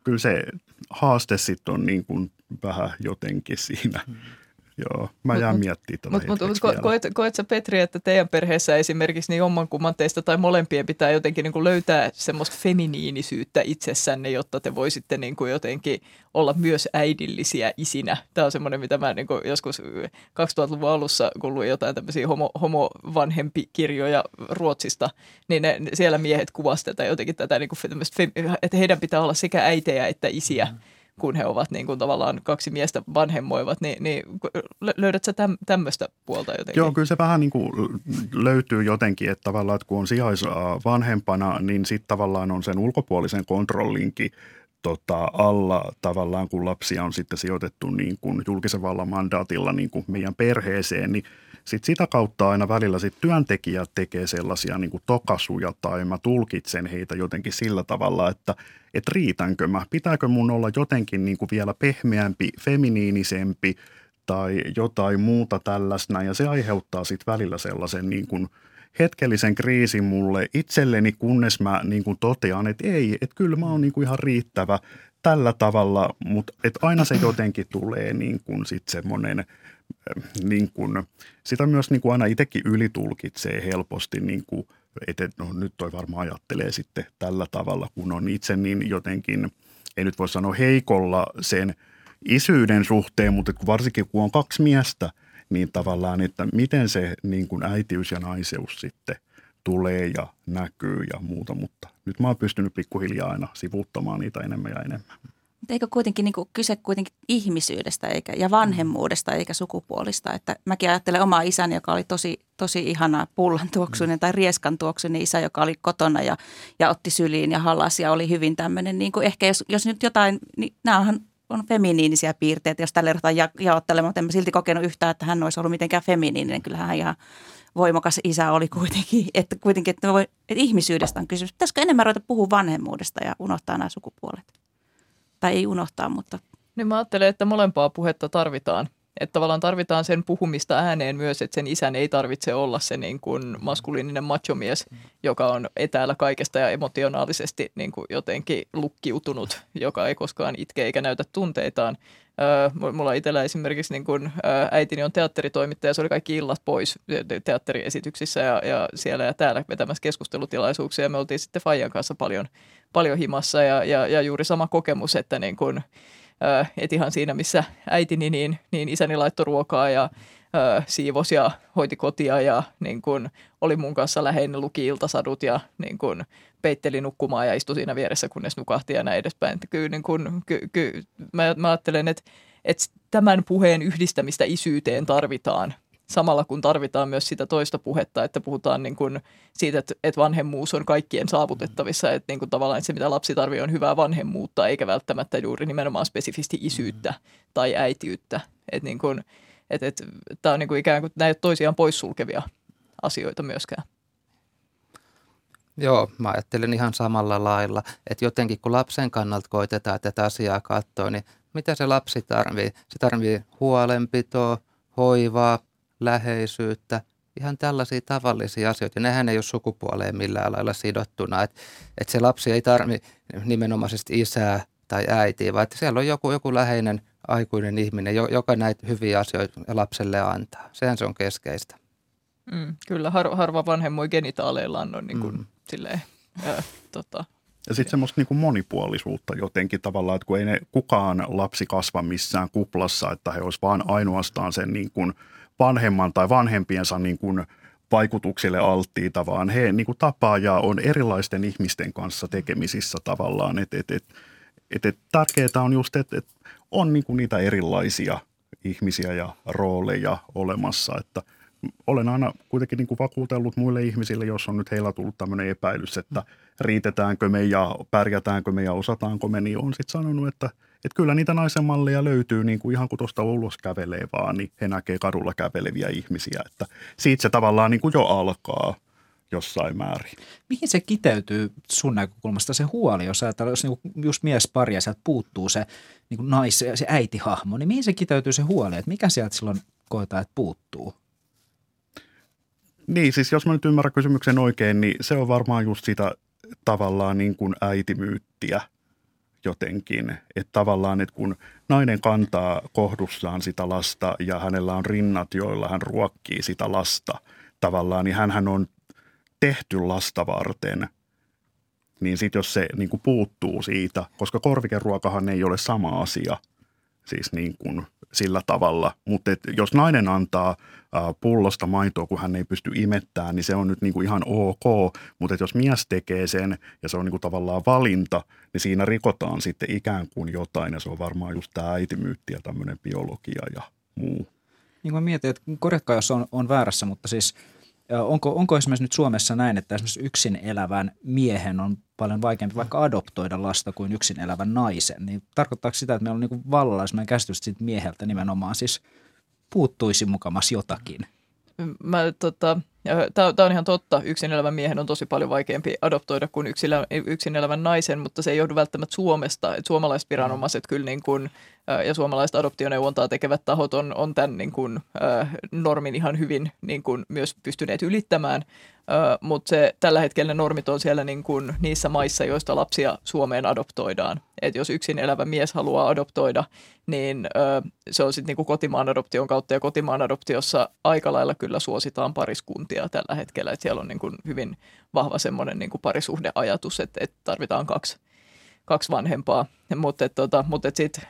kyllä se haaste sitten on niin kuin vähän jotenkin siinä. Joo, mä jään miettimään tätä Mutta mut, ko, koet, koet sä Petri, että teidän perheessä esimerkiksi niin kumman teistä tai molempien pitää jotenkin niin kuin löytää semmoista feminiinisyyttä itsessänne, jotta te voisitte niin kuin jotenkin olla myös äidillisiä isinä. Tämä on semmoinen, mitä mä niin kuin joskus 2000-luvun alussa, kun luin jotain tämmöisiä homo, homo-vanhempi-kirjoja Ruotsista, niin ne, siellä miehet kuvasivat tätä jotenkin tätä, niin kuin että heidän pitää olla sekä äitejä että isiä. Mm kun he ovat niin kuin tavallaan kaksi miestä vanhemmoivat, niin, niin löydätkö täm, tämmöistä puolta jotenkin? Joo, kyllä se vähän niin kuin löytyy jotenkin, että tavallaan että kun on sijaisvanhempana, niin sitten tavallaan on sen ulkopuolisen kontrollinkin tota, alla tavallaan, kun lapsia on sitten sijoitettu niin kuin julkisen vallan mandaatilla niin kuin meidän perheeseen, niin sitten sitä kautta aina välillä sit työntekijät tekee sellaisia niin kuin tokasuja tai mä tulkitsen heitä jotenkin sillä tavalla, että et riitänkö mä, pitääkö mun olla jotenkin niin kuin vielä pehmeämpi, feminiinisempi tai jotain muuta tällaista ja se aiheuttaa sitten välillä sellaisen niin kuin hetkellisen kriisin mulle itselleni, kunnes mä niin kuin totean, että ei, että kyllä mä oon niin kuin ihan riittävä tällä tavalla, mutta että aina se jotenkin tulee niin kuin sitten semmoinen – niin kuin, sitä myös niin kuin aina itsekin ylitulkitsee helposti, niin kuin, että no, nyt toi varmaan ajattelee sitten tällä tavalla, kun on itse niin jotenkin, ei nyt voi sanoa heikolla sen isyyden suhteen, mutta varsinkin kun on kaksi miestä, niin tavallaan, että miten se niin kuin äitiys ja naiseus sitten tulee ja näkyy ja muuta, mutta nyt mä oon pystynyt pikkuhiljaa aina sivuuttamaan niitä enemmän ja enemmän. Eikö kuitenkin niin kuin kyse kuitenkin ihmisyydestä eikä, ja vanhemmuudesta eikä sukupuolista? Että mäkin ajattelen omaa isäni, joka oli tosi, tosi ihana pullan tuoksuinen tai rieskan tuoksuinen isä, joka oli kotona ja, ja otti syliin ja halasi ja oli hyvin tämmöinen, niin kuin ehkä jos, jos nyt jotain, niin nämä on, feminiinisiä piirteitä, jos tälle ruvetaan ja, jaottelemaan, mutta en mä silti kokenut yhtään, että hän olisi ollut mitenkään feminiininen. Kyllähän hän ihan voimakas isä oli kuitenkin, että kuitenkin, että, voi, että ihmisyydestä on kysymys. Pitäisikö enemmän ruveta puhua vanhemmuudesta ja unohtaa nämä sukupuolet? Tai ei unohtaa, mutta... Niin mä ajattelen, että molempaa puhetta tarvitaan. Että tavallaan tarvitaan sen puhumista ääneen myös, että sen isän ei tarvitse olla se niin kuin maskuliininen machomies, joka on etäällä kaikesta ja emotionaalisesti niin kuin jotenkin lukkiutunut, joka ei koskaan itke eikä näytä tunteitaan. Mulla itsellä esimerkiksi niin kun, äitini on teatteritoimittaja, se oli kaikki illat pois teatteriesityksissä ja, ja siellä ja täällä vetämässä keskustelutilaisuuksia. Me oltiin sitten Fajan kanssa paljon, paljon himassa ja, ja, ja juuri sama kokemus, että niin öö, et ihan siinä, missä äitini, niin, niin isäni laittoi ruokaa ja ö, ja hoiti kotia ja niin kun, oli mun kanssa läheinen, luki iltasadut ja niin kun, peitteli nukkumaan ja istui siinä vieressä, kunnes nukahti ja näin edespäin. Kyllä, niin kun, ky, ky, mä, mä ajattelen, että, että tämän puheen yhdistämistä isyyteen tarvitaan samalla kun tarvitaan myös sitä toista puhetta, että puhutaan niin kuin siitä, että, että vanhemmuus on kaikkien saavutettavissa, että niin kuin tavallaan se, mitä lapsi tarvitsee, on hyvää vanhemmuutta, eikä välttämättä juuri nimenomaan spesifisti isyyttä tai äitiyttä. Että niin kuin, että, että, tämä on niin kuin ikään kuin näitä toisiaan poissulkevia asioita myöskään. Joo, mä ajattelen ihan samalla lailla, että jotenkin kun lapsen kannalta koitetaan tätä asiaa katsoa, niin mitä se lapsi tarvii? Se tarvii huolenpitoa, hoivaa, läheisyyttä, ihan tällaisia tavallisia asioita. Ja nehän ei ole sukupuoleen millään lailla sidottuna. Että et se lapsi ei tarvi nimenomaisesti isää tai äitiä, vaan että siellä on joku, joku läheinen aikuinen ihminen, joka näitä hyviä asioita lapselle antaa. Sehän se on keskeistä. Mm, kyllä, har, harva vanhemmoi genitaaleillaan on niin kuin, mm. silleen, ää, tota, ja sitten semmoista niin kuin monipuolisuutta jotenkin tavallaan, että kun ei ne kukaan lapsi kasva missään kuplassa, että he olisivat vain ainoastaan sen niin kuin vanhemman tai vanhempiensa niin kuin vaikutuksille alttiita, vaan he niin kuin tapaa ja on erilaisten ihmisten kanssa tekemisissä tavallaan. Et, et, et, et, et tärkeää on just, että et on niin kuin niitä erilaisia ihmisiä ja rooleja olemassa, että – olen aina kuitenkin niin kuin vakuutellut muille ihmisille, jos on nyt heillä tullut tämmöinen epäilys, että riitetäänkö me ja pärjätäänkö me ja osataanko me, niin on sitten sanonut, että, että kyllä niitä naisen malleja löytyy niin kuin ihan kuin tuosta ulos kävelee vaan, niin he näkee kadulla käveleviä ihmisiä, että siitä se tavallaan niin kuin jo alkaa jossain määrin. Mihin se kiteytyy sun näkökulmasta se huoli, jos ajatellaan, jos niinku just mies pari ja sieltä puuttuu se niin kuin nais, se äitihahmo, niin mihin se kiteytyy se huoli, että mikä sieltä silloin koetaan, että puuttuu? Niin, siis jos mä nyt ymmärrän kysymyksen oikein, niin se on varmaan just sitä tavallaan niin kuin äitimyyttiä jotenkin. Että tavallaan, että kun nainen kantaa kohdussaan sitä lasta ja hänellä on rinnat, joilla hän ruokkii sitä lasta tavallaan, niin hän on tehty lasta varten. Niin sitten jos se niin kuin puuttuu siitä, koska korvikeruokahan ei ole sama asia – siis niin kuin sillä tavalla. Mutta jos nainen antaa pullosta maitoa, kun hän ei pysty imettämään, niin se on nyt niin kuin ihan ok. Mutta jos mies tekee sen ja se on niin kuin tavallaan valinta, niin siinä rikotaan sitten ikään kuin jotain. Ja se on varmaan just tämä äitimyytti ja tämmöinen biologia ja muu. Niin kuin mietin, että korjatkaa jos on, on väärässä, mutta siis – Onko, onko esimerkiksi nyt Suomessa näin, että esimerkiksi yksin elävän miehen on paljon vaikeampi vaikka adoptoida lasta kuin yksin elävän naisen? Niin tarkoittaako sitä, että meillä on niin vallalla käsitys siitä mieheltä nimenomaan siis puuttuisi mukamas jotakin? Mä, tota, Tämä on ihan totta. Yksin elävän miehen on tosi paljon vaikeampi adoptoida kuin yksin elävän naisen, mutta se ei johdu välttämättä Suomesta. Et suomalaiset viranomaiset kyllä niin kuin, ja suomalaiset adoptioneuvontaa tekevät tahot on, on tämän niin kuin, normin ihan hyvin niin kuin myös pystyneet ylittämään mutta se, tällä hetkellä ne normit on siellä niin kuin niissä maissa, joista lapsia Suomeen adoptoidaan. Et jos yksin elävä mies haluaa adoptoida, niin se on sitten niin kotimaan adoption kautta. Ja kotimaan adoptiossa aika lailla kyllä suositaan pariskuntia tällä hetkellä. Et siellä on niin kuin hyvin vahva semmoinen niin parisuhdeajatus, että, että tarvitaan kaksi, kaksi vanhempaa. Mutta tota, mut sitten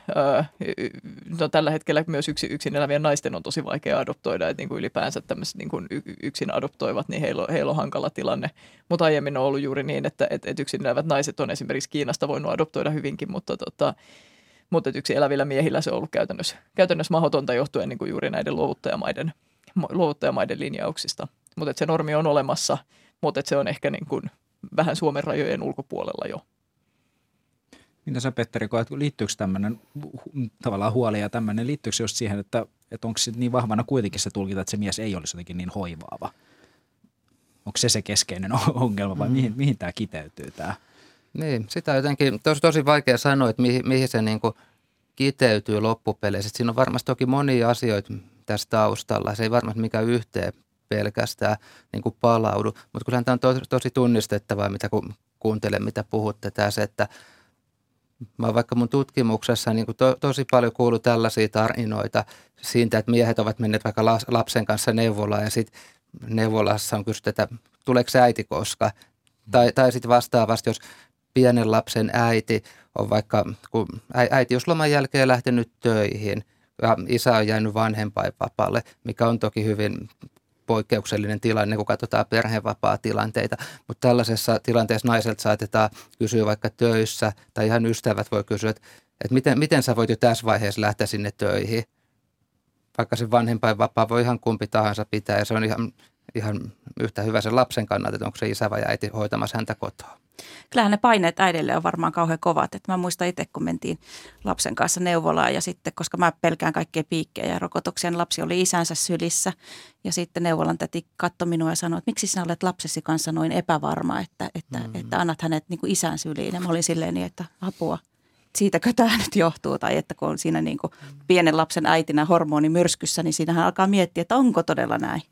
no, tällä hetkellä myös yksi, yksin elävien naisten on tosi vaikea adoptoida, että niinku ylipäänsä tämmöiset niinku yksin adoptoivat, niin heillä on, heillä on hankala tilanne. Mutta aiemmin on ollut juuri niin, että et, et yksin elävät naiset on esimerkiksi Kiinasta voinut adoptoida hyvinkin, mutta tota, mutta yksi elävillä miehillä se on ollut käytännössä, käytännössä mahdotonta johtuen niin kuin juuri näiden luovuttajamaiden, luovuttajamaiden linjauksista. Mutta se normi on olemassa, mutta se on ehkä niin kuin vähän Suomen rajojen ulkopuolella jo. Mitä sä Petteri koet, liittyykö tämmöinen tavallaan huoli ja tämmöinen, liittyykö just siihen, että, että onko se niin vahvana kuitenkin se tulkita, että se mies ei olisi jotenkin niin hoivaava? Onko se se keskeinen ongelma vai mm. mihin, mihin tämä kiteytyy tämä? Niin, sitä jotenkin tosi, tosi vaikea sanoa, että mihin, mihin se niin kuin kiteytyy loppupeleissä. Siinä on varmasti toki monia asioita tässä taustalla. Se ei varmasti mikään yhteen pelkästään niin kuin palaudu. Mutta kyllähän tämä on tosi, tosi tunnistettavaa, mitä kun kuuntelen, mitä puhutte tässä, että Mä vaikka mun tutkimuksessa niin kuin to, tosi paljon kuuluu tällaisia tarinoita siitä, että miehet ovat menneet vaikka lapsen kanssa neuvolaan ja sitten neuvolassa on kysytty, että tuleeko äiti koska. Tai, tai sitten vastaavasti, jos pienen lapsen äiti on vaikka, kun äiti jos loman jälkeen lähtenyt töihin ja isä on jäänyt vanhempainvapaalle, mikä on toki hyvin poikkeuksellinen tilanne, kun katsotaan perhevapaa-tilanteita. Mutta tällaisessa tilanteessa naiselta saatetaan kysyä vaikka töissä, tai ihan ystävät voi kysyä, että, että miten, miten sä voit jo tässä vaiheessa lähteä sinne töihin. Vaikka se vanhempainvapaa voi ihan kumpi tahansa pitää, ja se on ihan, ihan yhtä hyvä sen lapsen kannalta, että onko se isä vai äiti hoitamassa häntä kotoa kyllähän ne paineet äidille on varmaan kauhean kovat. Että mä muistan itse, kun mentiin lapsen kanssa neuvolaan ja sitten, koska mä pelkään kaikkea piikkejä ja rokotuksia, niin lapsi oli isänsä sylissä. Ja sitten neuvolan täti katsoi minua ja sanoi, että miksi sinä olet lapsesi kanssa noin epävarma, että, että, mm. että annat hänet niin kuin isän syliin. Ja mä olin silleen niin, että apua, siitäkö tämä nyt johtuu, tai että kun on siinä niin kuin pienen lapsen äitinä hormonimyrskyssä, niin siinähän alkaa miettiä, että onko todella näin,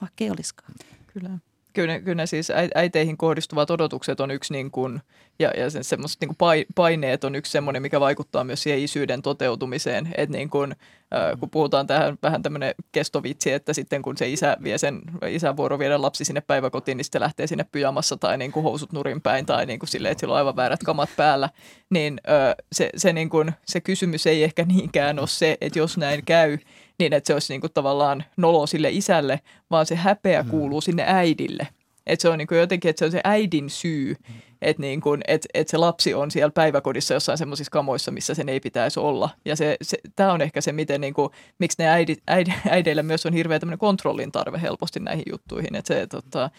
vaikka ei olisikaan. Kyllä kyllä, kyllä siis äiteihin kohdistuvat odotukset on yksi niin kuin, ja, ja se, semmoiset niin kuin paineet on yksi semmoinen, mikä vaikuttaa myös siihen isyyden toteutumiseen. Että niin kuin, äh, kun puhutaan tähän vähän tämmöinen kestovitsi, että sitten kun se isä vie sen, isän vuoro viedä lapsi sinne päiväkotiin, niin sitten lähtee sinne pyjamassa tai niin kuin housut nurin päin tai niin kuin silleen, että sillä on aivan väärät kamat päällä, niin äh, se, se, niin kuin, se kysymys ei ehkä niinkään ole se, että jos näin käy, niin että se olisi niin kuin tavallaan nolo sille isälle, vaan se häpeä mm. kuuluu sinne äidille. Että se on niin kuin jotenkin, että se on se äidin syy, mm. että niin kuin, että, että se lapsi on siellä päiväkodissa jossain semmoisissa kamoissa, missä sen ei pitäisi olla. Ja se, se, tämä on ehkä se, miten niin kuin, miksi ne äidit, äid, äideillä myös on hirveä tämmöinen kontrollin tarve helposti näihin juttuihin. Että se, tota,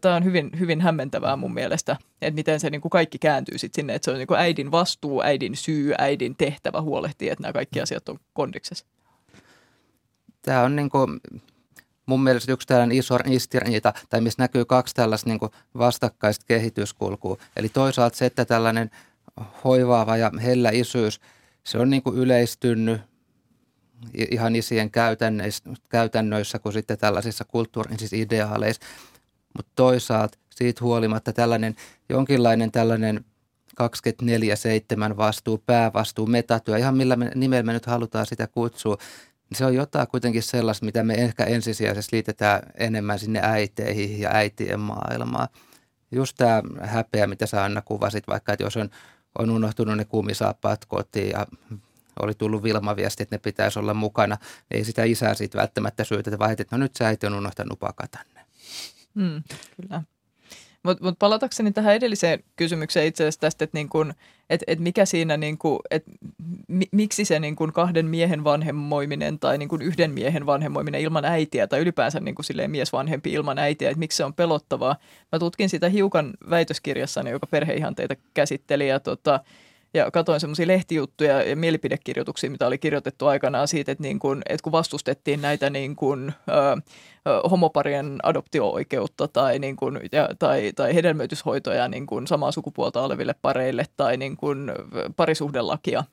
tämä on hyvin, hyvin hämmentävää mun mielestä, että miten se niin kuin kaikki kääntyy sitten sinne, että se on niin kuin äidin vastuu, äidin syy, äidin tehtävä huolehtia, että nämä kaikki asiat on kondiksessa tämä on niin kuin mun mielestä yksi tällainen iso ristiriita, tai missä näkyy kaksi tällaista niin vastakkaista kehityskulkua. Eli toisaalta se, että tällainen hoivaava ja hellä isyys, se on niin kuin yleistynyt ihan isien käytännöissä kuin sitten tällaisissa kulttuurisissa ideaaleissa. Mutta toisaalta siitä huolimatta tällainen jonkinlainen tällainen 24-7 vastuu, päävastuu, metatyö, ihan millä me, nimellä me nyt halutaan sitä kutsua, se on jotain kuitenkin sellaista, mitä me ehkä ensisijaisesti liitetään enemmän sinne äiteihin ja äitien maailmaan. Just tämä häpeä, mitä sä Anna kuvasit, vaikka että jos on, on unohtunut ne kuumisaappaat kotiin ja oli tullut Vilma-viesti, että ne pitäisi olla mukana. Ei sitä isää siitä välttämättä syytetä, vaan että no nyt sä äiti on unohtanut pakatanne. Mm, kyllä. Mutta mut palatakseni tähän edelliseen kysymykseen itse asiassa tästä, että niinku, et, et mikä siinä, niinku, että mi, miksi se niinku kahden miehen vanhemmoiminen tai niinku yhden miehen vanhemmoiminen ilman äitiä tai ylipäänsä niinku miesvanhempi ilman äitiä, että miksi se on pelottavaa. Mä tutkin sitä hiukan väitöskirjassani, joka perheihanteita käsitteli ja tota, ja katsoin semmoisia lehtijuttuja ja mielipidekirjoituksia, mitä oli kirjoitettu aikanaan siitä, että, niin kun, että kun vastustettiin näitä niin kun, ö, homoparien adoptio-oikeutta tai, niin kun, ja, tai, tai hedelmöityshoitoja niin kun samaa sukupuolta oleville pareille tai niin kun, parisuhdelakia,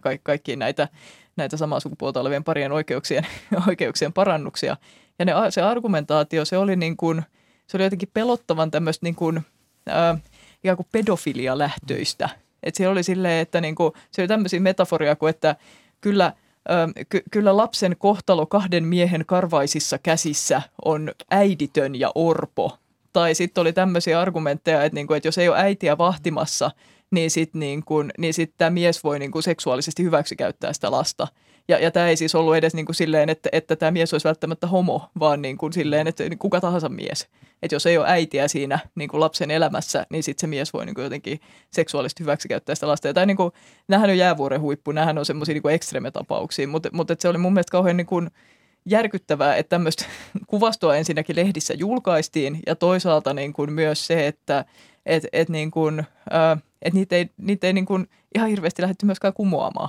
ka- kaikki näitä, näitä samaa sukupuolta olevien parien oikeuksien, oikeuksien parannuksia. Ja ne, se argumentaatio, se oli, niin kun, se oli jotenkin pelottavan tämmöistä niin kun, ö, ikään kuin pedofilia-lähtöistä – et siellä oli silleen, että niinku, se oli tämmöisiä metaforia kuin, että kyllä, ö, ky- kyllä lapsen kohtalo kahden miehen karvaisissa käsissä on äiditön ja orpo Tai sitten oli tämmöisiä argumentteja, että, niin kuin, että jos ei ole äitiä vahtimassa, niin sitten niin kuin, niin sit tämä mies voi niin kuin seksuaalisesti hyväksikäyttää sitä lasta. Ja, ja tämä ei siis ollut edes niin kuin silleen, että, että tämä mies olisi välttämättä homo, vaan niin kuin silleen, että kuka tahansa mies. Että jos ei ole äitiä siinä niin kuin lapsen elämässä, niin sitten se mies voi niin kuin jotenkin seksuaalisesti hyväksikäyttää sitä lasta. Ja tämä niin kuin, nämähän on jäävuoren huippu, nämähän on semmoisia niin ekstremetapauksia, mutta, mutta se oli mun mielestä kauhean niin kuin, järkyttävää, että tämmöistä kuvastoa ensinnäkin lehdissä julkaistiin ja toisaalta niin kuin myös se, että et, et niin kuin, äh, et niitä ei, niitä ei niin kuin ihan hirveästi lähdetty myöskään kumoamaan.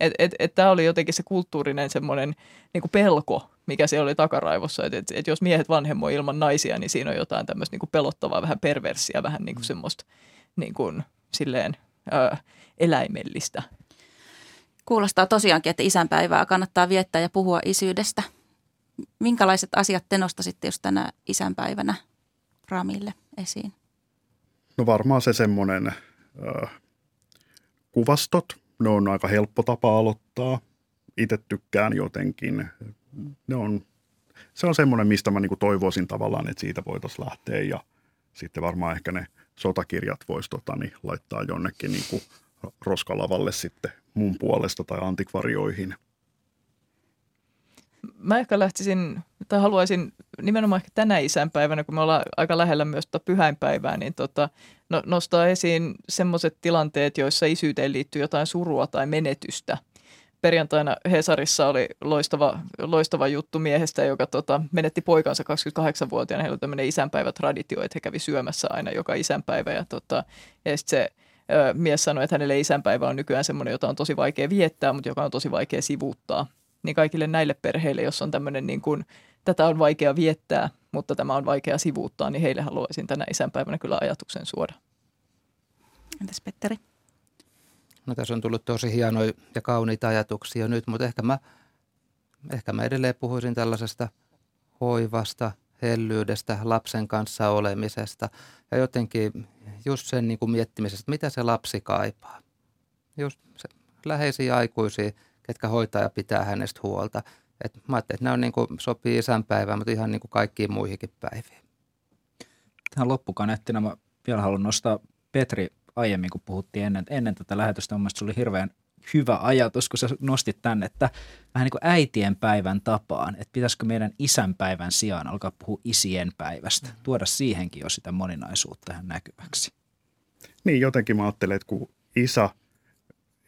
Et, et, et Tämä oli jotenkin se kulttuurinen semmoinen niin kuin pelko, mikä se oli takaraivossa. Että et, et jos miehet vanhemmoi ilman naisia, niin siinä on jotain tämmöistä niin kuin pelottavaa, vähän perversiä, vähän niin kuin semmoista niin kuin, silleen, äh, eläimellistä. Kuulostaa tosiaankin, että isänpäivää kannattaa viettää ja puhua isyydestä. Minkälaiset asiat te nostasitte just tänä isänpäivänä Ramille esiin? No varmaan se semmoinen äh, kuvastot, ne on aika helppo tapa aloittaa. Itse tykkään jotenkin. Ne on, se on semmoinen, mistä mä niinku toivoisin tavallaan, että siitä voitaisiin lähteä ja sitten varmaan ehkä ne sotakirjat voisi tota, niin, laittaa jonnekin niinku roskalavalle sitten mun puolesta tai antikvarioihin. Mä ehkä lähtisin, tai haluaisin nimenomaan ehkä tänä isänpäivänä, kun me ollaan aika lähellä myös tota pyhäinpäivää, niin tota, no, nostaa esiin semmoiset tilanteet, joissa isyyteen liittyy jotain surua tai menetystä. Perjantaina Hesarissa oli loistava, loistava juttu miehestä, joka tota, menetti poikansa 28-vuotiaana. Heillä oli tämmöinen isänpäivätraditio, että he kävi syömässä aina joka isänpäivä. Ja, tota, ja sitten se ö, mies sanoi, että hänelle isänpäivä on nykyään semmoinen, jota on tosi vaikea viettää, mutta joka on tosi vaikea sivuuttaa. Niin kaikille näille perheille, jos on tämmöinen niin kuin, tätä on vaikea viettää, mutta tämä on vaikea sivuuttaa, niin heille haluaisin tänä isänpäivänä kyllä ajatuksen suoda. Entäs Petteri? No tässä on tullut tosi hienoja ja kauniita ajatuksia nyt, mutta ehkä mä, ehkä mä edelleen puhuisin tällaisesta hoivasta, hellyydestä, lapsen kanssa olemisesta ja jotenkin just sen niin kuin miettimisestä, mitä se lapsi kaipaa. Just se läheisiä aikuisia, ketkä hoitaa ja pitää hänestä huolta. Et mä ajattelin, että nämä on niin kuin, sopii isänpäivään, mutta ihan niin kuin kaikkiin muihinkin päiviin. Tähän loppukaneettina mä vielä haluan nostaa Petri aiemmin, kun puhuttiin ennen, ennen tätä lähetystä. Mun se oli hirveän hyvä ajatus, kun sä nostit tänne, että vähän niin kuin äitien päivän tapaan, että pitäisikö meidän isänpäivän sijaan alkaa puhua isien päivästä, tuoda siihenkin jo sitä moninaisuutta tähän näkyväksi. Niin, jotenkin mä ajattelen, että kun isä,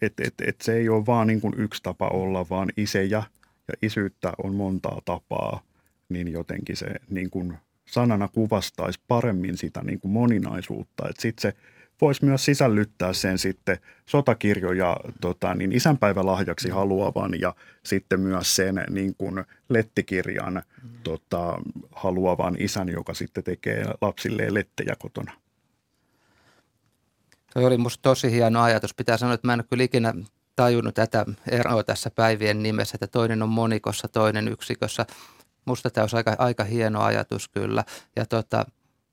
että et, et se ei ole vaan niin kuin yksi tapa olla, vaan isejä ja isyyttä on montaa tapaa, niin jotenkin se niin kuin sanana kuvastaisi paremmin sitä niin kuin moninaisuutta. Sitten se voisi myös sisällyttää sen sitten sotakirjoja tota, niin isänpäivälahjaksi haluavan ja sitten myös sen niin kuin lettikirjan tota, haluavan isän, joka sitten tekee lapsilleen lettejä kotona. Tuo oli musta tosi hieno ajatus. Pitää sanoa, että mä en ole kyllä ikinä tajunnut tätä eroa tässä päivien nimessä, että toinen on monikossa, toinen yksikössä. Musta tämä olisi aika, aika hieno ajatus kyllä. Ja, tota,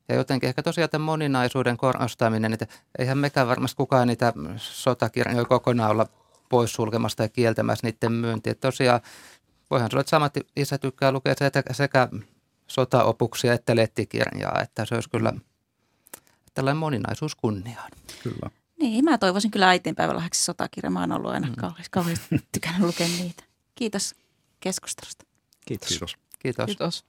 ja jotenkin ehkä tosiaan tämän moninaisuuden korostaminen, että eihän mekään varmasti kukaan niitä sotakirjoja kokonaan olla poissulkemasta ja kieltämässä niiden myyntiä. Tosiaan voihan sanoa, että samat isä tykkää lukea sekä, sekä sotaopuksia että lettikirjaa, että se olisi kyllä tällainen moninaisuus kunniaan. Kyllä. Niin, mä toivoisin kyllä äitienpäivälahjaksi sotakirja. Mä oon ollut aina mm. kauheasti, kauheasti tykännyt lukea niitä. Kiitos keskustelusta. Kiitos. Kiitos. Kiitos. Kiitos.